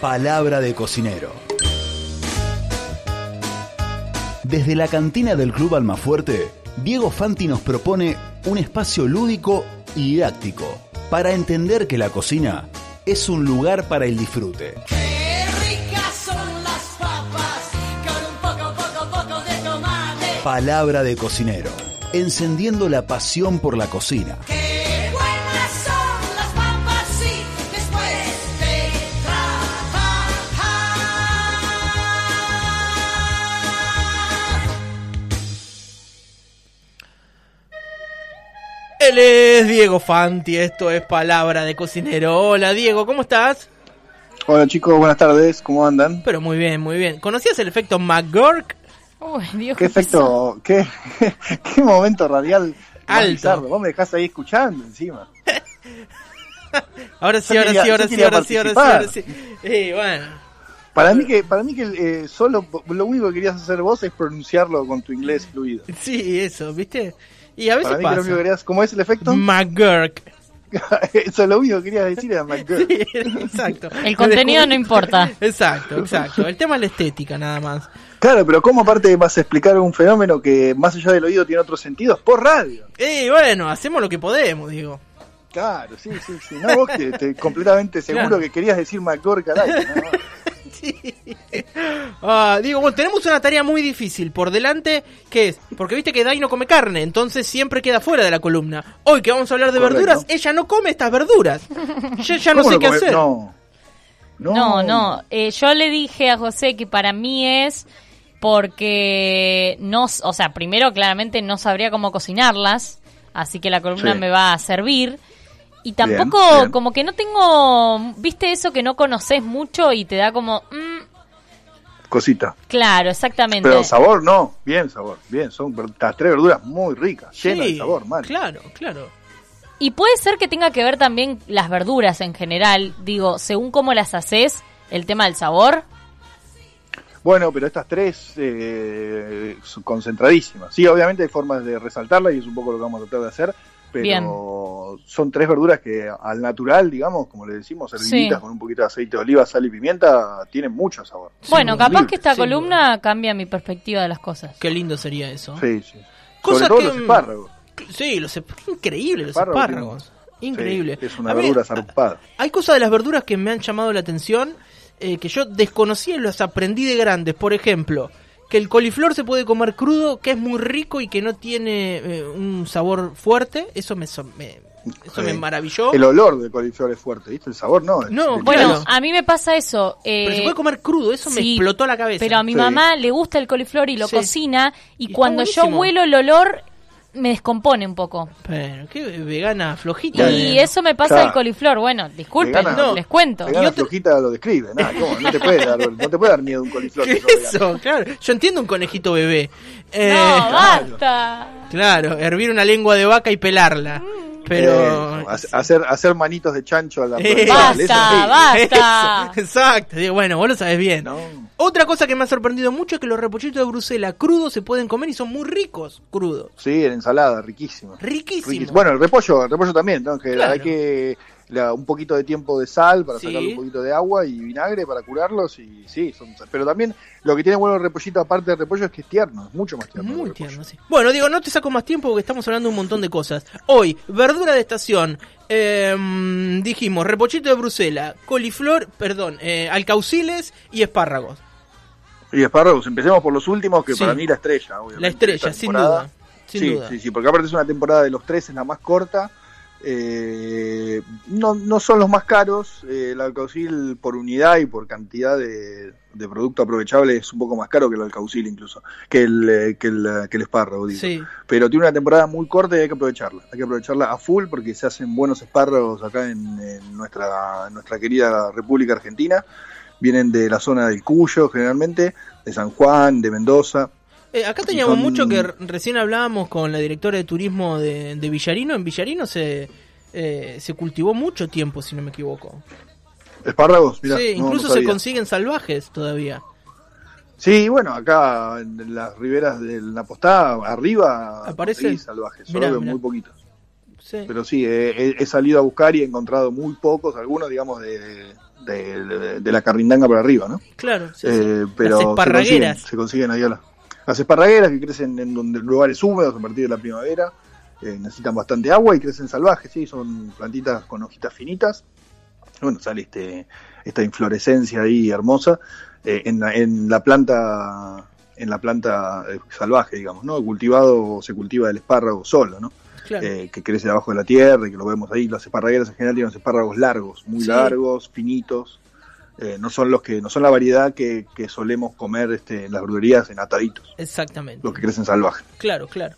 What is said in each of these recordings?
Palabra de cocinero. Desde la cantina del Club Almafuerte, Diego Fanti nos propone un espacio lúdico y didáctico para entender que la cocina es un lugar para el disfrute. Qué ricas son las papas con un poco, poco, poco de tomate. Palabra de cocinero. Encendiendo la pasión por la cocina. Él es Diego Fanti, esto es Palabra de Cocinero. Hola Diego, ¿cómo estás? Hola chicos, buenas tardes, ¿cómo andan? Pero muy bien, muy bien. ¿Conocías el efecto McGurk? Uy, Dios, ¿Qué efecto, qué, qué momento radial Alto. bizarro. Vos me dejás ahí escuchando encima. Ahora sí, ahora sí, ahora sí, ahora sí, ahora sí, ahora sí. Eh, bueno. Para mí que, para mí que eh, solo lo único que querías hacer vos es pronunciarlo con tu inglés fluido. Sí, eso, ¿viste? Y a veces Para mí que lo pasa. único que querías, ¿cómo es el efecto? McGurk. Eso lo único que querías decir era McGurk. Sí, exacto. El contenido no importa. Exacto, exacto. El tema es la estética, nada más. Claro, pero ¿cómo aparte vas a explicar un fenómeno que más allá del oído tiene otros sentidos? Por radio. Eh, bueno, hacemos lo que podemos, digo. Claro, sí, sí, sí. No, vos que te, completamente seguro Claro. que querías decir McGurk al aire, ¿no? Sí. Ah, digo, bueno, tenemos una tarea muy difícil por delante, que es, porque viste que Dai no come carne, entonces siempre queda fuera de la columna. Hoy que vamos a hablar de Correcto. verduras, ella no come estas verduras. Yo ya no ¿Cómo sé qué come- hacer. No. No, No, no. eh, yo le dije a José que para mí es porque no, o sea, primero claramente no sabría cómo cocinarlas, así que la columna Sí. me va a servir. Y tampoco, bien. como que no tengo, viste eso que no conoces mucho y te da como, mm, Cosita. claro, exactamente. Pero sabor no, bien sabor, bien, son las tres verduras muy ricas, llenas de sabor, mal. Claro, claro. Y puede ser que tenga que ver también las verduras en general, digo, según cómo las haces, el tema del sabor. Bueno, pero estas tres eh, son concentradísimas. Sí, obviamente hay formas de resaltarlas y es un poco lo que vamos a tratar de hacer, pero Bien. Son tres verduras que al natural, digamos, como le decimos, herviditas Sí. con un poquito de aceite de oliva, sal y pimienta, tienen mucho sabor. bueno, capaz que esta columna cambia mi perspectiva de las cosas. Qué lindo sería eso. Sí, sí. Cosa Sobre todo que, los mm, espárragos. Sí, los ep- increíble los Espárragos espárragos. Increíble. Sí, es una A mí, verdura zarpada. Hay cosas de las verduras que me han llamado la atención eh, que yo desconocía y los aprendí de grandes. Por ejemplo, que el coliflor se puede comer crudo, que es muy rico y que no tiene eh, un sabor fuerte. Eso me, me- eso me maravilló. El olor del coliflor es fuerte, ¿viste? El sabor no. es No, delicioso. Bueno, Claro. a mí me pasa eso. Pero se eh, puede comer crudo, eso me explotó la cabeza. Pero a mi Sí. mamá le gusta el coliflor y lo Sí. cocina y, cuando yo huelo el olor me descompone un poco. Pero qué vegana flojita. Y de- eso me pasa Claro. del coliflor. Bueno, disculpen, Vegana- no, les cuento. Vegana Y otra- flojita lo describe. No te puede dar, no te puede dar miedo un coliflor. ¿Qué que es sos vegano. eso? Claro, yo entiendo un conejito bebé. Eh, No, basta. Claro, hervir una lengua de vaca y pelarla. Pero. Eh, hace- hacer, hacer manitos de chancho a la Eh, provincial, eso Basta, basta. Eso, exacto. Digo, bueno, vos lo sabes bien. No. Otra cosa que me ha sorprendido mucho es que los repollitos de Bruselas crudos se pueden comer y son muy ricos crudos. Sí, en ensalada, riquísimo. Riquísimo. Riquísimo. Bueno, el repollo, el repollo también, ¿no? Que Claro. hay que la- un poquito de tiempo de sal para Sí. sacarle un poquito de agua y vinagre para curarlos y sí, son, pero también lo que tiene bueno el repollito aparte del repollo es que es tierno, es mucho más tierno. Muy tierno, sí. Bueno, digo, no te saco más tiempo porque estamos hablando de un montón de cosas. Hoy, verdura de estación. em, dijimos, repollito de Bruselas, coliflor, perdón, eh, alcauciles y espárragos. Y espárragos, empecemos por los últimos que Sí. para mí la estrella, obviamente. La estrella, sin duda. Sin sí, duda. sí, sí, porque aparte es una temporada de los tres, es la más corta. Eh, no, no son los más caros. eh, el alcaucil por unidad y por cantidad de, de producto aprovechable es un poco más caro que el alcaucil incluso, que el, eh, que el, eh, que el espárrago, digo. Sí. Pero tiene una temporada muy corta y hay que aprovecharla. Hay que aprovecharla a full porque se hacen buenos espárragos acá en, en nuestra, en nuestra querida República Argentina. Vienen de la zona del Cuyo generalmente, de San Juan, de Mendoza. Eh, acá teníamos mucho que recién hablábamos con la directora de turismo de, de Villarino. En Villarino se, eh, se cultivó mucho tiempo, si no me equivoco. Espárragos, mirá, sí, no- no incluso se consiguen salvajes todavía. Sí, bueno, acá en las riberas del Napostá, arriba, ¿Aparece? conseguí salvajes, Mirá, solo mirá. muy poquitos. Sí. Pero sí, he, salido a buscar y he encontrado muy pocos, algunos, digamos, de, de, de- de la carrindanga para arriba, ¿no? Claro, sí, sí. Eh, pero Las se esparragueras. consiguen, se consiguen ahí a la- Las esparragueras que crecen en donde, lugares húmedos a partir de la primavera, eh, necesitan bastante agua y crecen salvajes, sí, son plantitas con hojitas finitas. Bueno, sale este, esta inflorescencia ahí hermosa eh, en, la, en la planta en la planta eh, salvaje, digamos, ¿no? Cultivado se cultiva el espárrago solo, ¿no? Claro. eh, que crece debajo de la tierra y que lo vemos ahí. Las esparragueras en general tienen los espárragos largos, muy Sí. largos, finitos. Eh, no son los que no son la variedad que, que solemos comer este, en las verdurías en ataditos, Exactamente. los que crecen salvajes. Claro, claro.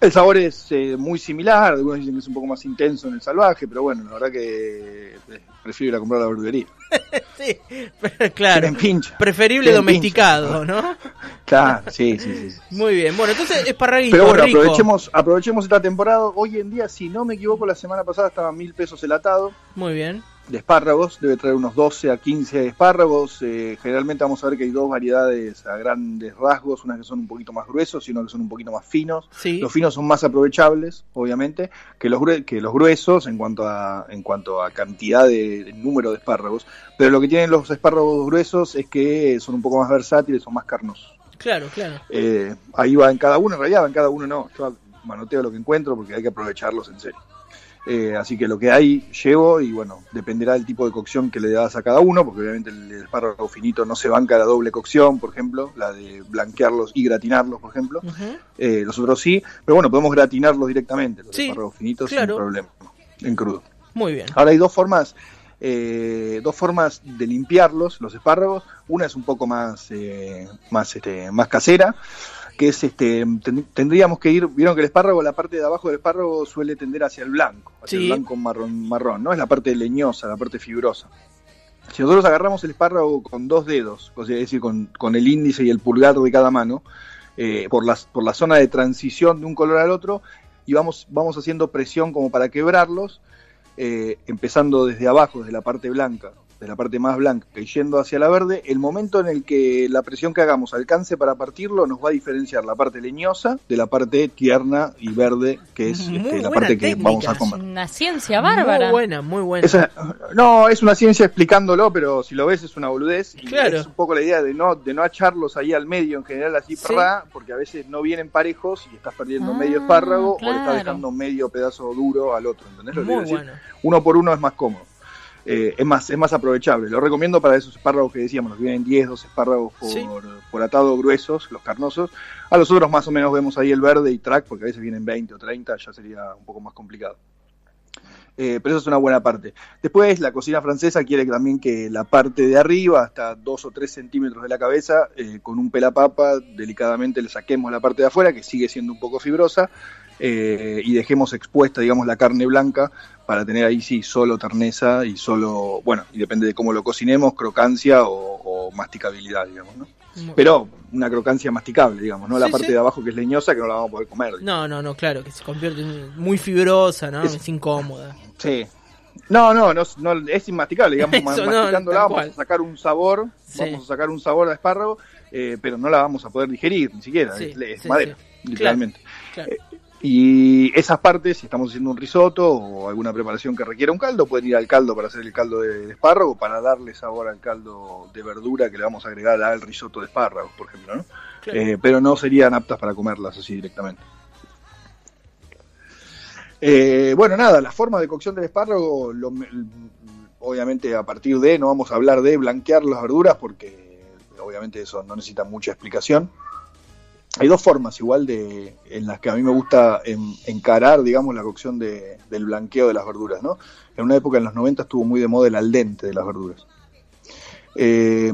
El sabor es eh, muy similar, algunos dicen que es un poco más intenso en el salvaje, pero bueno, la verdad que eh, prefiero ir a comprar a la verdulería. Sí, pero claro. Pincha. Preferible domesticado, ¿no? Claro, sí, sí, sí. Muy bien. Bueno, entonces esparraguito Pero bueno, rico. aprovechemos, aprovechemos esta temporada. Hoy en día, si no me equivoco, la semana pasada estaba mil pesos el atado. Muy bien. De espárragos, debe traer unos 12 a 15 espárragos. Eh, generalmente vamos a ver que hay dos variedades a grandes rasgos, unas que son un poquito más gruesos y unas que son un poquito más finos. Sí. Los finos son más aprovechables, obviamente, que los, que los gruesos en cuanto a en cuanto a cantidad de, de número de espárragos. Pero lo que tienen los espárragos gruesos es que son un poco más versátiles, son más carnosos. Claro, claro. Eh, ahí va en cada uno, en realidad va en cada uno no. Yo manoteo lo que encuentro porque hay que aprovecharlos en serio. Eh, así que lo que hay llevo y bueno, dependerá del tipo de cocción que le das a cada uno, porque obviamente el, espárrago finito no se banca la doble cocción, por ejemplo, la de blanquearlos y gratinarlos, por ejemplo. Eh, los otros sí, pero bueno, podemos gratinarlos directamente, los Sí, espárragos finitos claro. sin problema, en crudo. Muy bien. Ahora hay dos formas, eh, dos formas de limpiarlos, los espárragos. Una es un poco más, eh, más, este, más casera, que es, este, ten- tendríamos que ir, vieron que el espárrago, la parte de abajo del espárrago suele tender hacia el blanco, hacia Sí. el blanco marrón, marrón, ¿no? Es la parte leñosa, la parte fibrosa. Si nosotros agarramos el espárrago con dos dedos, o sea, es decir, con, con el índice y el pulgar de cada mano, eh, por, las, por la zona de transición de un color al otro, y vamos, vamos haciendo presión como para quebrarlos, eh, empezando desde abajo, desde la parte blanca, de la parte más blanca y yendo hacia la verde, el momento en el que la presión que hagamos alcance para partirlo nos va a diferenciar la parte leñosa de la parte tierna y verde, que es este, la parte que vamos a Es comer. una ciencia bárbara. Muy buena, muy buena. Esa- no, es una ciencia explicándolo, pero si lo ves es una boludez. Y Claro. Es un poco la idea de no, de no echarlos ahí al medio en general así, Sí. porque a veces no vienen parejos y estás perdiendo Ah, medio espárrago o le estás dejando medio pedazo duro al otro. ¿Entendés lo que muy quiero decir? bueno. Uno por uno es más cómodo. Eh, es más es más aprovechable. Lo recomiendo para esos espárragos que decíamos, los que vienen 10, 12 espárragos por, Sí. por atado gruesos, los carnosos. A los otros más o menos vemos ahí el verde y track, porque a veces vienen 20 o 30, ya sería un poco más complicado. Eh, pero eso es una buena parte. Después, la cocina francesa quiere también que la parte de arriba, hasta 2 o 3 centímetros de la cabeza, eh, con un pelapapa, delicadamente le saquemos la parte de afuera, que sigue siendo un poco fibrosa, eh, y dejemos expuesta, digamos, la carne blanca para tener ahí sí solo terneza y solo, bueno, y depende de cómo lo cocinemos, crocancia o, o masticabilidad, digamos, ¿no? Pero una crocancia masticable, digamos, no la parte sí. de abajo que es leñosa que no la vamos a poder comer. digamos. No, no, no, claro, que se convierte en muy fibrosa, ¿no? Es- Es, incómoda. Sí. No, no, no, no, es inmasticable, digamos, Eso, ma- no, masticándola vamos a sacar un sabor, Sí. vamos a sacar un sabor a espárrago, eh, pero no la vamos a poder digerir ni siquiera, Sí, es, es sí, madera, literalmente. Claro. Y esas partes, si estamos haciendo un risotto o alguna preparación que requiera un caldo, pueden ir al caldo para hacer el caldo de, espárrago, para darle sabor al caldo de verdura que le vamos a agregar al risotto de espárragos, por ejemplo, ¿no? Claro. Eh, pero no serían aptas para comerlas así directamente. Eh, bueno, nada, la forma de cocción del espárrago, lo- obviamente a partir de, no vamos a hablar de blanquear las verduras porque obviamente eso no necesita mucha explicación. Hay dos formas igual de en las que a mí me gusta en- encarar, digamos, la cocción de- del blanqueo de las verduras, ¿no? En una época en los 90 estuvo muy de moda el al dente de las verduras. Eh,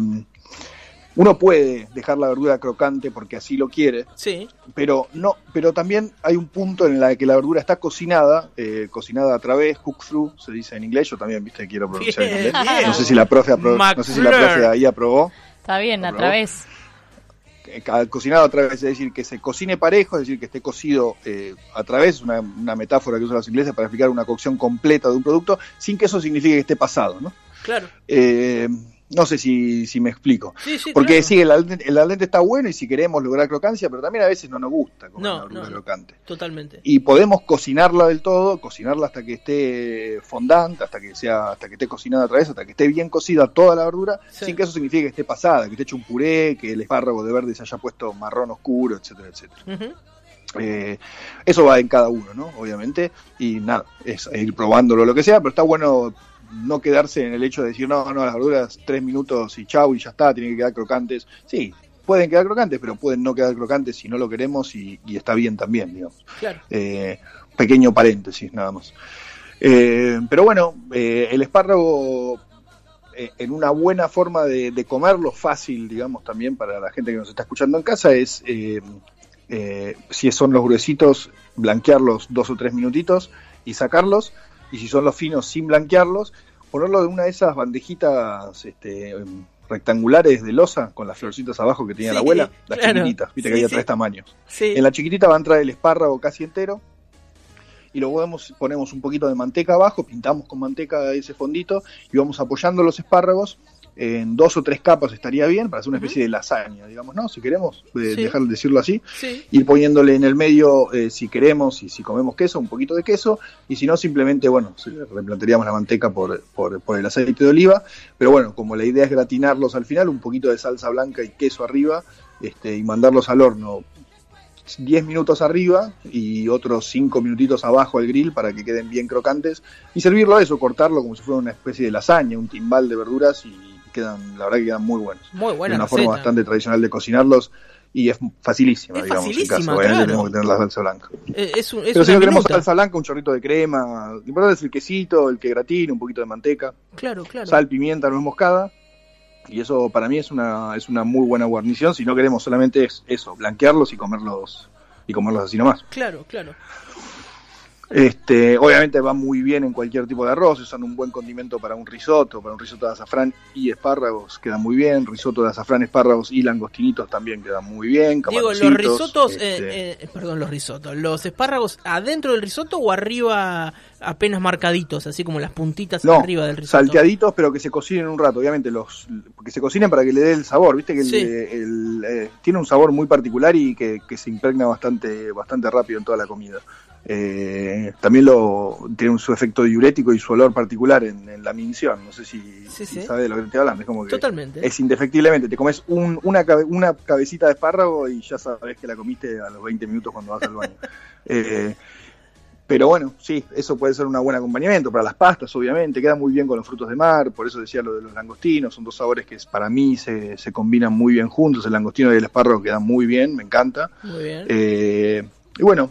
uno puede dejar la verdura crocante porque así lo quiere, Sí, pero no, pero también hay un punto en el que la verdura está cocinada, eh, cocinada a través, cook through, se dice en inglés, yo también, viste, quiero pronunciar en inglés. No sé si la profe, apro- no sé si la profe ahí aprobó. Está bien, a través. Cocinado a través, es decir, que se cocine parejo, es decir, que esté cocido eh, a través, una, una metáfora que usan los ingleses para explicar una cocción completa de un producto, sin que eso signifique que esté pasado, ¿no? claro. Eh, No sé si, si me explico. Sí, sí, Porque claro. sí, el al, dente, el al dente está bueno y si queremos lograr crocancia, pero también a veces no nos gusta comer No, no, crocante. Totalmente. Y podemos cocinarla del todo, cocinarla hasta que esté fondante, hasta que sea, hasta que esté cocinada otra vez, hasta que esté bien cocida toda la verdura, Sí. sin que eso signifique que esté pasada, que esté hecho un puré, que el espárrago de verde se haya puesto marrón oscuro, etcétera, etcétera. Eh, eso va en cada uno, ¿no? Obviamente, y nada, es ir probándolo lo que sea, pero está bueno no quedarse en el hecho de decir, no, no, las verduras tres minutos y chau y ya está, tienen que quedar crocantes. Sí, pueden quedar crocantes, pero pueden no quedar crocantes si no lo queremos y, y está bien también, digamos. Claro. Eh, pequeño paréntesis, nada más. Eh, pero bueno, eh, el espárrago eh, en una buena forma de, de comerlo, fácil, digamos, también para la gente que nos está escuchando en casa, es, eh, si son los gruesitos, blanquearlos dos o tres minutitos y sacarlos, y si son los finos, sin blanquearlos, ponerlo de una de esas bandejitas este, em, rectangulares de losa con las florcitas abajo que tenía Sí, la abuela, las claro. chiquititas, viste Sí, que había sí. tres tamaños. En la chiquitita va a entrar el espárrago casi entero. Y luego vemos- ponemos un poquito de manteca abajo, pintamos con manteca ese fondito y vamos apoyando los espárragos en dos o tres capas estaría bien para hacer una especie de lasaña, digamos, ¿no? Si queremos eh, Sí. dejar de decirlo así, Sí. ir poniéndole en el medio, eh, si queremos y si comemos queso, un poquito de queso, y si no, simplemente, bueno, sí, reemplazaríamos la manteca por, por, por el aceite de oliva, pero bueno, como la idea es gratinarlos al final, un poquito de salsa blanca y queso arriba, este, y mandarlos al horno 10 minutos arriba y otros 5 minutitos abajo al grill para que queden bien crocantes, y servirlo a eso, cortarlo como si fuera una especie de lasaña, un timbal de verduras, y quedan, la verdad que quedan muy buenos Muy una forma bastante tradicional de cocinarlos y es facilísima, Es digamos, en facilísima. Obviamente claro. tenemos que tener la salsa blanca. Eh, es un, es Pero si no queremos salsa blanca, un chorrito de crema, lo importante es el quesito, el que gratine, un poquito de manteca, Claro, claro. sal, pimienta, nuez moscada. Y eso para mí es una, es una muy buena guarnición. Si no queremos solamente es eso, blanquearlos y comerlos y comerlos así nomás. Claro, claro. Este, obviamente va muy bien en cualquier tipo de arroz, usan un buen condimento para un risotto, para un risotto de azafrán y espárragos queda muy bien, risotto de azafrán, espárragos y langostinitos también queda muy bien. Digo, los risotos, este, eh, eh, perdón, los risotos, los espárragos adentro del risotto o arriba apenas marcaditos, así como las puntitas no, arriba del risotto. salteaditos pero que se cocinen un rato, obviamente los que se cocinen para que le dé el sabor, viste que el- Sí. el, eh, tiene un sabor muy particular y que, que se impregna bastante, bastante rápido en toda la comida. Eh, también lo tiene un, su efecto diurético y su olor particular en, en la minción. No sé si, Sí, si sí. sabes de lo que te estoy hablando. Es como que Totalmente. es indefectiblemente. Te comes un- una, cabe- una cabecita de espárrago y ya sabes que la comiste a los 20 minutos cuando vas al baño. Eh, pero bueno, sí, eso puede ser un buen acompañamiento para las pastas, obviamente. Queda muy bien con los frutos de mar, por eso decía lo de los langostinos. Son dos sabores que para mí se, se combinan muy bien juntos. El langostino y el espárrago quedan muy bien, me encanta. Muy bien. Eh, y bueno,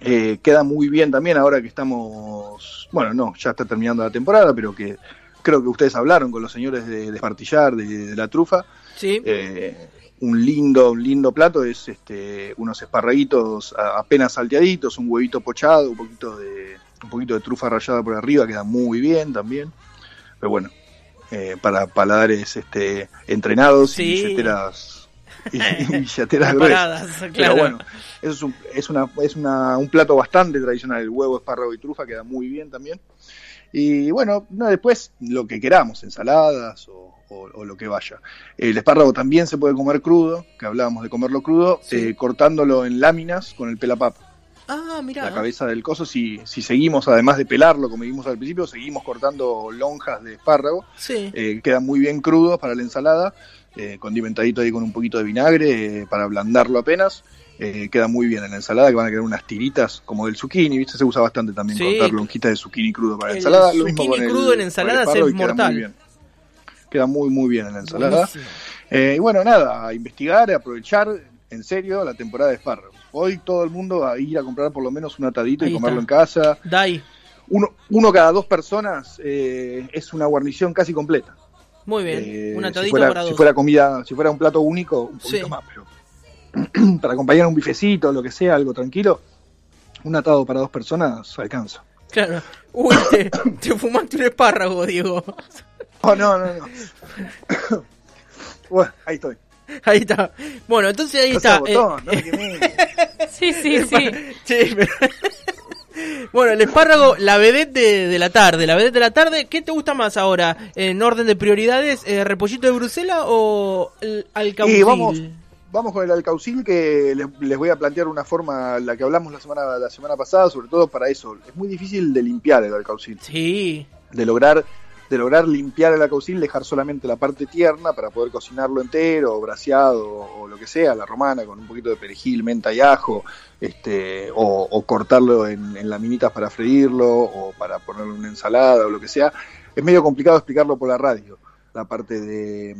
eh, queda muy bien también ahora que estamos, bueno, no, ya está terminando la temporada, pero que creo que ustedes hablaron con los señores de, de Espartillar, de, de la trufa. sí. Eh, un lindo, un lindo plato es este, unos esparraguitos apenas salteaditos, un huevito pochado, un poquito de, un poquito de trufa rallada por arriba, queda muy bien también. Pero bueno, eh, para paladares este, entrenados Sí. y billeteras, y, y billeteras gruesas. Preparadas, Pero claro. bueno, eso es, un, es, una, es una, un plato bastante tradicional. El huevo, espárrago y trufa queda muy bien también. Y bueno, no, después lo que queramos, ensaladas o, o- o lo que vaya. El espárrago también se puede comer crudo, que hablábamos de comerlo crudo, Sí. eh, cortándolo en láminas con el pelapap. Ah, mira. La cabeza del coso, si, si seguimos, además de pelarlo, como dijimos al principio, seguimos cortando lonjas de espárrago, Sí. eh, queda muy bien crudo para la ensalada, eh, condimentadito ahí con un poquito de vinagre eh, para ablandarlo apenas. eh, queda muy bien en la ensalada, que van a quedar unas tiritas como del zucchini, ¿viste? Se usa bastante también Sí. cortar lonjitas de zucchini crudo para la ensalada. Lo mismo zucchini con el- crudo en el espárrago es y queda muy mortal. bien. Queda muy, muy bien en la ensalada. Eh, y bueno, nada, a investigar, a aprovechar en serio la temporada de espárragos. Hoy todo el mundo va a ir a comprar por lo menos un atadito Ahí y comerlo está. en casa. Dai. Uno, uno cada dos personas eh, es una guarnición casi completa. Muy bien. Eh, un si atadito fuera, para si dos. fuera comida, si fuera un plato único, un poquito Sí. más, pero para acompañar un bifecito, lo que sea, algo tranquilo, un atado para dos personas alcanza. Claro. Uy, te, te fumaste un espárrago, Diego. Oh, no, no, no. bueno, ahí estoy. Ahí está. Bueno, entonces ahí No está. eh, botón, no me quemé. Sí, sí, sí. Che, pero, Bueno, el espárrago, la vedette de, de la tarde. La vedette de la tarde, ¿qué te gusta más ahora? ¿En orden de prioridades, eh, repollito de Bruselas o el alcaucil? Y vamos, vamos con el alcaucil que les, les voy a plantear una forma, la que hablamos la semana, la semana pasada, sobre todo para eso. Es muy difícil de limpiar el alcaucil, Sí, de lograr, de lograr limpiar el alcaucil, dejar solamente la parte tierna para poder cocinarlo entero, o braseado, o, lo que sea, la romana, con un poquito de perejil, menta y ajo, este, o, o cortarlo en, en laminitas para freírlo, o para ponerlo en una ensalada, o lo que sea. Es medio complicado explicarlo por la radio, la parte de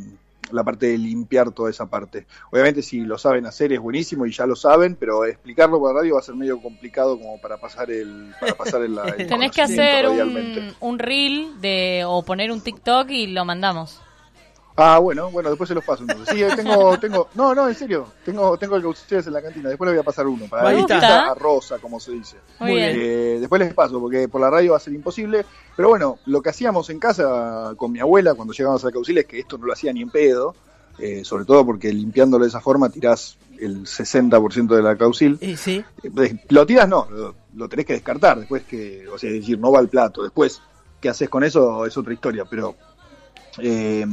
la parte de limpiar toda esa parte. Obviamente si lo saben hacer es buenísimo y ya lo saben, pero explicarlo por la radio va a ser medio complicado como para pasar el para pasar el, el Tenés que hacer un, un reel de, o poner un TikTok y lo mandamos. Ah, bueno, bueno, después se los paso entonces. Sí, eh, tengo, tengo, no, no, en serio, tengo, tengo el ustedes en la cantina, después les voy a pasar uno, para Ahí está. a rosa, como se dice. Muy, bien. Eh, después les paso, porque por la radio va a ser imposible. Pero bueno, lo que hacíamos en casa con mi abuela cuando llegábamos al caucil es que esto no lo hacía ni en pedo, eh, sobre todo porque limpiándolo de esa forma tirás el 60% de la caucil. sí. Eh, Lo tiras no, lo, lo tenés que descartar después que, o sea, es decir, no va al plato. Después, ¿qué haces con eso? Es otra historia, pero eh,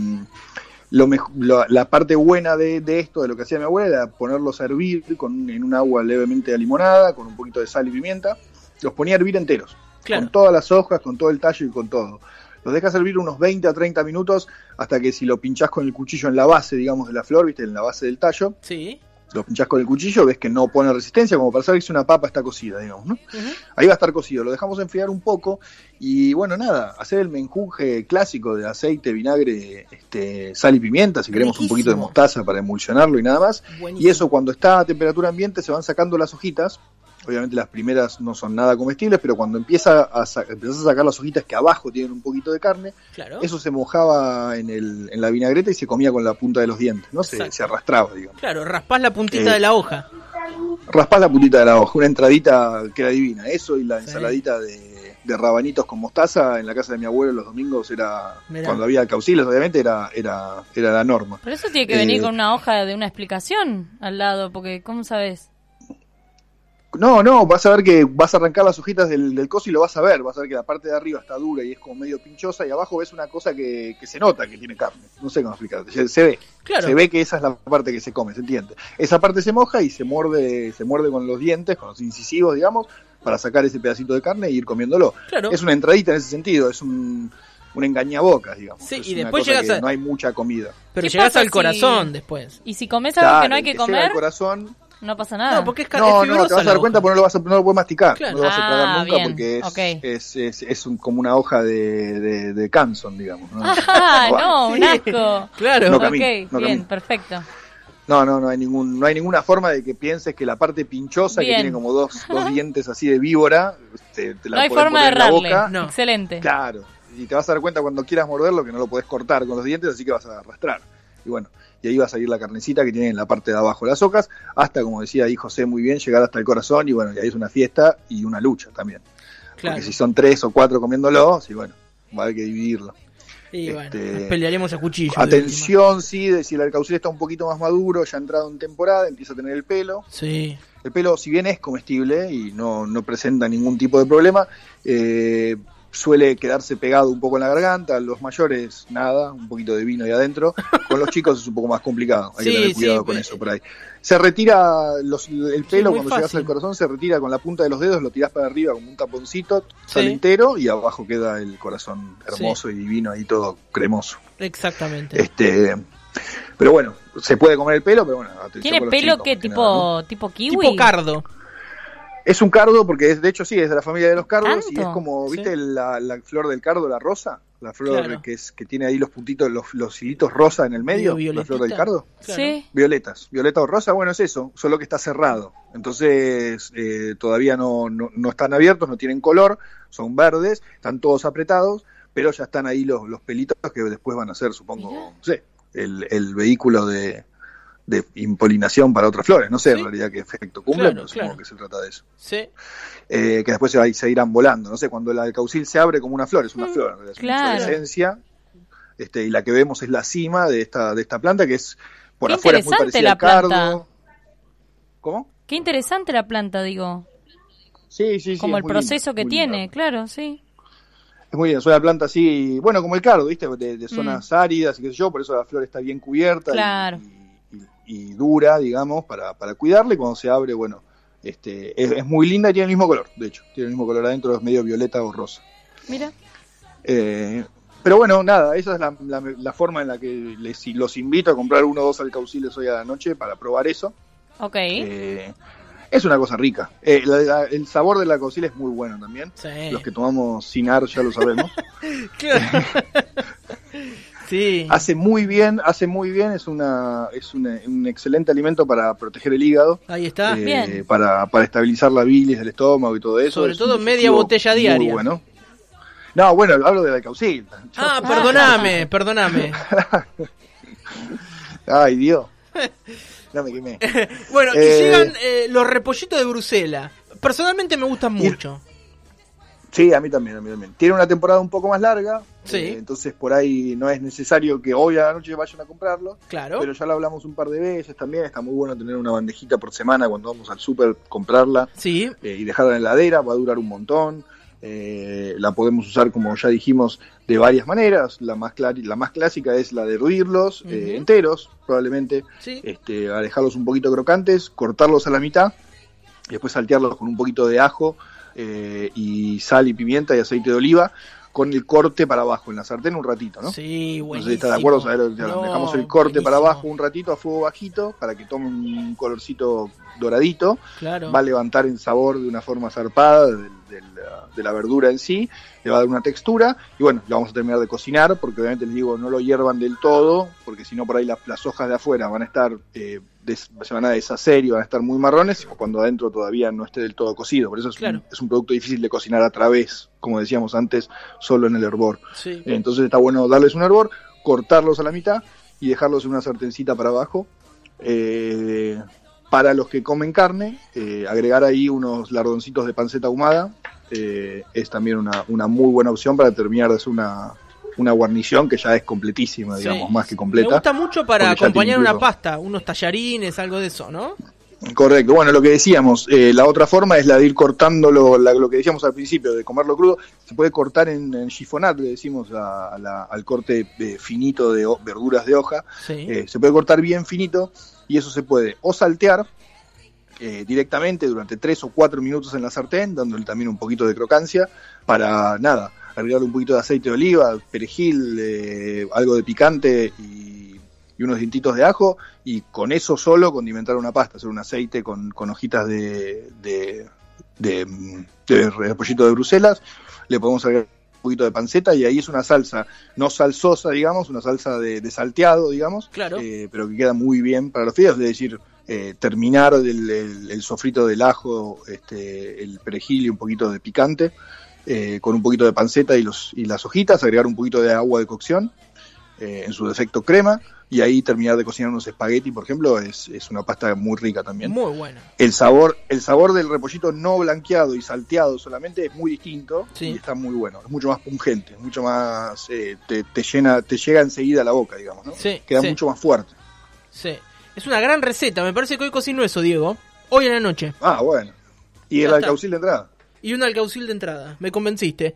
lo mej- lo- la parte buena de, de esto, de lo que hacía mi abuela, era ponerlos a hervir con, en un agua levemente limonada, con un poquito de sal y pimienta. Los ponía a hervir enteros, Claro. con todas las hojas, con todo el tallo y con todo. Los dejas hervir unos 20 a 30 minutos hasta que si lo pinchás con el cuchillo en la base, digamos, de la flor, viste, en la base del tallo, Sí. Lo pinchás con el cuchillo, ves que no pone resistencia, como para saber si una papa está cocida, digamos, ¿no? Ahí va a estar cocido, lo dejamos enfriar un poco y bueno, nada, hacer el menjunje clásico de aceite, vinagre, este, sal y pimienta, si queremos un poquito de mostaza para emulsionarlo y nada más. Buenísimo. Y eso cuando está a temperatura ambiente se van sacando las hojitas. Obviamente las primeras no son nada comestibles, pero cuando empieza a empezás a sacar las hojitas que abajo tienen un poquito de carne, Claro. eso se mojaba en, el, en la vinagreta y se comía con la punta de los dientes, ¿no? Se, se arrastraba, digamos. Claro, raspás la puntita Eh, de la hoja. Raspás la puntita de la hoja, una entradita que era divina. Eso y la Sí. ensaladita de, de rabanitos con mostaza en la casa de mi abuelo los domingos era, Mirá. cuando había cauciles, obviamente era, era, era la norma. Pero eso tiene que venir Eh, con una hoja de una explicación al lado, porque ¿cómo sabes? No, no, vas a ver que vas a arrancar las hojitas del, del coso y lo vas a ver. Vas a ver que la parte de arriba está dura y es como medio pinchosa y abajo ves una cosa que, que se nota que tiene carne. No sé cómo explicarte. Se, se ve. Claro. Se ve que esa es la parte que se come, se entiende. Esa parte se moja y se muerde, se muerde con los dientes, con los incisivos, digamos, para sacar ese pedacito de carne e ir comiéndolo. Claro. Es una entradita en ese sentido, es un, un engañabocas, digamos. Sí, Es y después llegas a- No hay mucha comida. Pero ¿Qué llegás pasa al si- corazón después. Y si comes algo que no hay que llega al comer, corazón, no pasa nada. No, porque es, no, es no, te vas a dar cuenta porque no lo vas a, no lo puedes masticar, Claro. no lo vas a Ah, tragar nunca bien, porque es, es, es, es un- como una hoja de, de, de Canson, digamos. ¿no? Ah, Bueno. no, un asco. Claro. No ok, no bien, perfecto. No, no, no hay ningún, no hay ninguna forma de que pienses que la parte pinchosa Bien. que tiene como dos, dos dientes así de víbora, te, te la No hay forma de errarle. boca. No. Excelente. Claro, y te vas a dar cuenta cuando quieras morderlo que no lo podés cortar con los dientes, así que vas a arrastrar. Y bueno, y ahí va a salir la carnecita que tiene en la parte de abajo de las ocas, hasta como decía ahí José muy bien, llegar hasta el corazón y bueno, y ahí es una fiesta y una lucha también. Claro. Porque si son tres o cuatro comiéndolo, sí, bueno, va a haber que dividirlo. Y bueno, este, pelearemos a cuchillo. de Atención, sí, de si el alcaucil está un poquito más maduro, ya ha entrado en temporada, empieza a tener el pelo. Sí. El pelo, si bien es comestible y no, no presenta ningún tipo de problema, eh, suele quedarse pegado un poco en la garganta. Los mayores, nada, un poquito de vino ahí adentro. Con los chicos es un poco más complicado. Hay Sí, que tener cuidado sí, con eso por ahí. Se retira los- el pelo cuando llegas al corazón, se retira con la punta de los dedos, lo tirás para arriba como un taponcito, sale entero y abajo queda el corazón hermoso y divino ahí todo cremoso. Exactamente. Este, pero bueno, se puede comer el pelo, pero bueno. ¿Tiene pelo chicos, que tipo, nada, ¿no? tipo kiwi? tipo cardo. Es un cardo porque es, de hecho sí, es de la familia de los cardos y es como, Sí. ¿viste la, la flor del cardo, la rosa? La flor Claro. que es que tiene ahí los puntitos, los, los hilitos rosa en el medio, la flor del cardo. Claro. Sí. Violetas, violeta o rosa, bueno, es eso, solo que está cerrado. Entonces, eh, todavía no, no, no están abiertos, no tienen color, son verdes, están todos apretados, pero ya están ahí los, los pelitos que después van a ser, supongo, no sé, el, el vehículo de, de impolinación para otras flores. No sé Sí. en realidad qué efecto cumplen, Claro, pero supongo claro. que se trata de eso. Sí. Eh, que después se, irán volando. No sé, cuando la alcaucil se abre como una flor, es una flor, en realidad, es una Mm, inflorescencia, este, y la que vemos es la cima de esta, de esta planta, que es por Qué afuera es muy parecida la al cardo. planta. ¿Cómo? Qué interesante la planta, digo. Sí, sí, sí. como el proceso lindo, que tiene, lindo. claro, sí. Es muy bien, es una planta así, bueno, como el cardo, ¿viste? De, de Mm. zonas áridas y qué sé yo, por eso la flor está bien cubierta Claro. y, y- y dura, digamos, para, para cuidarla y cuando se abre, bueno, este, es, es muy linda y tiene el mismo color, de hecho, tiene el mismo color adentro, es medio violeta o rosa. Mira. Eh, pero bueno, nada, esa es la, la- la forma en la que les, los invito a comprar uno o dos alcauciles hoy a la noche para probar eso. Ok. Eh, es una cosa rica. Eh, la- la- el sabor del alcaucil es muy bueno también. Sí. Los que tomamos Sinar ya lo sabemos. Claro. sí. hace muy bien, hace muy bien, es una es una- un excelente alimento para proteger el hígado, Ahí está. eh, Bien. para, para estabilizar la bilis del estómago y todo eso. Sobre Es todo media botella muy diaria. bueno. No, bueno, hablo del alcaucil. Ah, perdoname, perdoname. Ay, Dios. No me quemé. Bueno, y Eh, llegan eh, los repollitos de Bruselas. Personalmente me gustan Y- mucho. Sí, a mí también, a mí también. Tiene una temporada un poco más larga, Sí. eh, entonces por ahí no es necesario que hoy a la noche vayan a comprarlo. Claro. Pero ya lo hablamos un par de veces también, está muy bueno tener una bandejita por semana cuando vamos al súper, comprarla Sí, eh, y dejarla en la heladera, va a durar un montón. Eh, la podemos usar, como ya dijimos, de varias maneras. La más, la más clásica es la de hervirlos eh, enteros, probablemente, sí. este, a dejarlos un poquito crocantes, cortarlos a la mitad y después saltearlos con un poquito de ajo eh, y sal y pimienta y aceite de oliva con el corte para abajo en la sartén un ratito, ¿no? Sí, No buenísimo. sé si está de acuerdo, ¿sabes? No, dejamos el corte para abajo un ratito a fuego bajito para que tome un colorcito doradito Claro. va a levantar el sabor de una forma zarpada del- del, de la verdura en sí, le va a dar una textura y bueno, lo vamos a terminar de cocinar porque obviamente les digo no lo hiervan del todo porque si no por ahí las, las hojas de afuera van a estar, eh, des- se van a deshacer y van a estar muy marrones cuando adentro todavía no esté del todo cocido, por eso es, Claro. un, es un producto difícil de cocinar a través, como decíamos antes, solo en el hervor. Sí. Entonces está bueno darles un hervor, cortarlos a la mitad y dejarlos en una sartencita para abajo. Eh, para los que comen carne, eh, agregar ahí unos lardoncitos de panceta ahumada eh, es también una, una muy buena opción para terminar de hacer una, una guarnición que ya es completísima, Sí. digamos, más que Me completa. gusta mucho para acompañar una pasta, unos tallarines, algo de eso, ¿no? Correcto. Bueno, lo que decíamos, eh, la otra forma es la de ir cortándolo, la- lo que decíamos al principio, de comerlo crudo. Se puede cortar en, en chiffonat, le decimos a- a la- al corte eh, finito de ho- verduras de hoja. Sí. Eh, se puede cortar bien finito y eso se puede o saltear eh, directamente durante 3 o 4 minutos en la sartén, dándole también un poquito de crocancia, para nada, agregarle un poquito de aceite de oliva, perejil, eh, algo de picante y, unos dientitos de ajo, y con eso solo condimentar una pasta, hacer un aceite con, con hojitas de, de, de, mm, de repollito de Bruselas, le podemos agregar poquito de panceta y ahí es una salsa no salsosa, digamos, una salsa de, de salteado, digamos, Claro. eh, pero que queda muy bien para los fideos, es decir, eh, terminar el, el- el sofrito del ajo, este, el perejil y un poquito de picante, eh, con un poquito de panceta y, los, y las hojitas, agregar un poquito de agua de cocción, eh, en su defecto crema, y ahí terminar de cocinar unos espagueti, por ejemplo, es, es una pasta muy rica también. Muy bueno. El sabor, el sabor del repollito no blanqueado y salteado solamente es muy distinto Sí. y está muy bueno. Es mucho más pungente, mucho más eh, te, te llena, te llega enseguida a la boca, digamos, ¿no? Sí, Queda sí. mucho más fuerte. Sí. Es una gran receta. Me parece que hoy cocino eso, Diego. Hoy en la noche. Ah, bueno. Y Ya el está. alcaucil de entrada. Y un alcaucil de entrada. Me convenciste.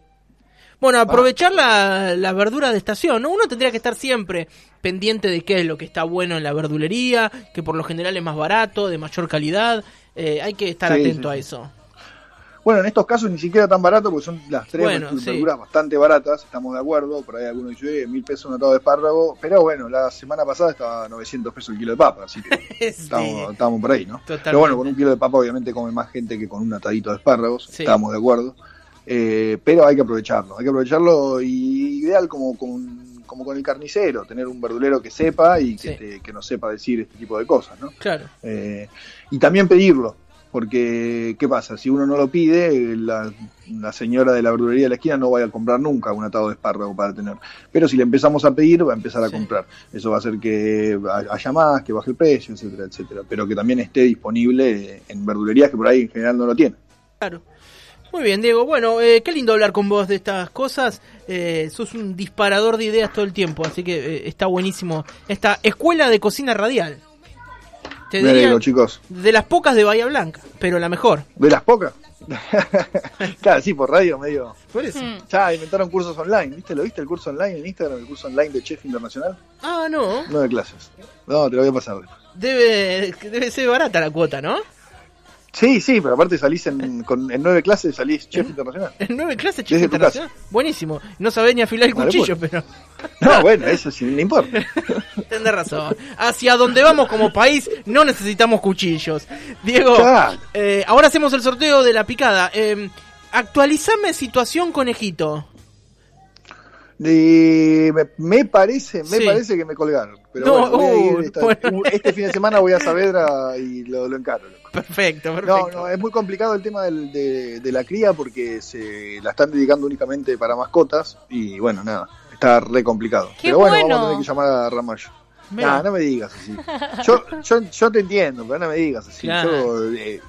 Bueno, aprovechar la, la verdura de estación, ¿no? Uno tendría que estar siempre pendiente de qué es lo que está bueno en la verdulería, que por lo general es más barato, de mayor calidad. Eh, hay que estar Sí, atento sí, a eso. Bueno, en estos casos ni siquiera tan barato porque son las tres Bueno, verduras sí. bastante baratas, estamos de acuerdo. Por ahí algunos dicen, "Eh, mil pesos un atado de espárrago. Pero bueno, la semana pasada estaba a 900 pesos el kilo de papa, así que Sí. estábamos, estábamos por ahí, ¿no? Totalmente. Pero bueno, con un kilo de papa obviamente come más gente que con un atadito de espárragos, Sí. estamos de acuerdo. Eh, pero hay que aprovecharlo, hay que aprovecharlo y ideal como con, como con el carnicero, tener un verdulero que sepa y que, Sí. te- que nos sepa decir este tipo de cosas, ¿no? Claro. Eh, y también pedirlo, porque ¿qué pasa? Si uno no lo pide, la, la señora de la verdulería de la esquina no va a comprar nunca un atado de espárrago para tener. Pero si le empezamos a pedir, va a empezar a Sí. comprar. Eso va a hacer que haya más, que baje el precio, etcétera, etcétera. Pero que también esté disponible en verdulerías que por ahí en general no lo tienen. Claro. Muy bien, Diego. Bueno, eh, qué lindo hablar con vos de estas cosas. Eh, sos un disparador de ideas todo el tiempo, así que eh, está buenísimo. Esta escuela de cocina radial. Te Me diría alegro, chicos. de las pocas de Bahía Blanca, pero la mejor. ¿De las pocas? claro, sí, por radio medio. Por eso. Mm. Ya inventaron cursos online, ¿viste? ¿Lo viste el curso online en Instagram? El curso online de Chef Internacional. Ah, no. Nueve clases. No, te lo voy a pasar después. Debe, debe ser barata la cuota, ¿no? Sí, sí, pero aparte salís en, con, en nueve clases, salís Chef Internacional. En nueve clases, chef Desde internacional. Buenísimo. No sabés ni afilar el cuchillo, pero No, bueno, eso sí, no importa. tenés razón. Hacia donde vamos como país no necesitamos cuchillos. Diego, Claro. eh, ahora hacemos el sorteo de la picada. Eh, actualizame situación conejito. Y me, me parece, me Sí. parece que me colgaron. Pero No, bueno, voy a ir uh, esta- bueno. este fin de semana voy a Saavedra y lo, lo encaro. Loco. Perfecto, No, perfecto. no, es muy complicado el tema del- de, de la cría porque se la están dedicando únicamente para mascotas y bueno, nada, está re complicado. ¡Qué pero bueno, bueno! vamos a tener que llamar a Ramallo. Nah, no me digas así. Yo, yo, yo te entiendo, pero no me digas así. Claro. Yo, eh,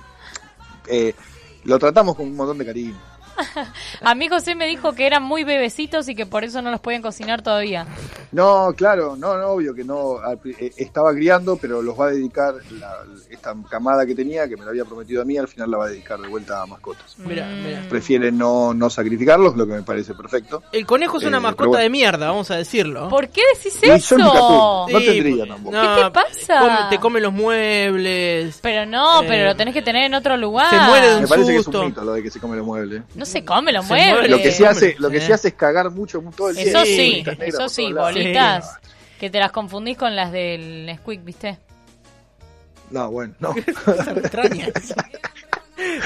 eh, lo tratamos con un montón de cariño. A mí José me dijo que eran muy bebecitos y que por eso no los pueden cocinar todavía. No, claro, no, no, obvio que no. eh, Estaba criando, pero los va a dedicar, la- esta camada que tenía, que me lo había prometido a mí, al final la va a dedicar de vuelta a mascotas. Mirá, mirá. Prefiere no, no sacrificarlos, lo que me parece perfecto. El conejo es una Eh, mascota bueno. de mierda, vamos a decirlo. ¿Por qué decís Y eso? No Sí, tendría pues, tampoco. ¿Qué te pasa? come- te come los muebles. Pero no, Eh, pero lo tenés que tener en otro lugar. se muere de un Me parece que es susto. un mito lo de que se come los muebles. No se come los muebles. Lo que se Eh, hace, lo que eh. se hace es cagar mucho todo el Eso tiempo. sí, eso sí, bolitas. Que te las confundís con las del Nesquik, ¿viste? No, bueno, no.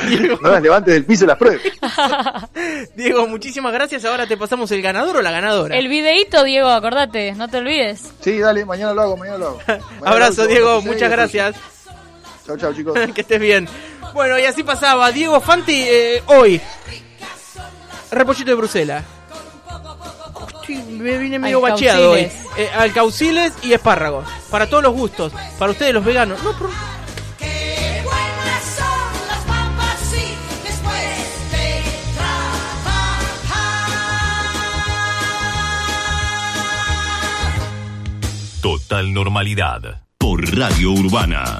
Diego, No las levantes del piso y las pruebes. Diego, muchísimas gracias. Ahora te pasamos el ganador o la ganadora. El videíto, Diego, acordate, no te olvides. Sí, dale, mañana lo hago, mañana lo hago. Mañana Abrazo, lo Diego. Muchas gracias. Chau, chau, chicos. que estés bien. Bueno, y así pasaba. Diego Fanti, eh, hoy. Repollito de Bruselas. Me vine medio bacheado hoy. Alcauciles. Eh, alcauciles y espárragos. Para todos los gustos. Para ustedes los veganos. No, pero- Qué buenas son las papas, sí, después de trabajar. Total normalidad. Por Radio Urbana.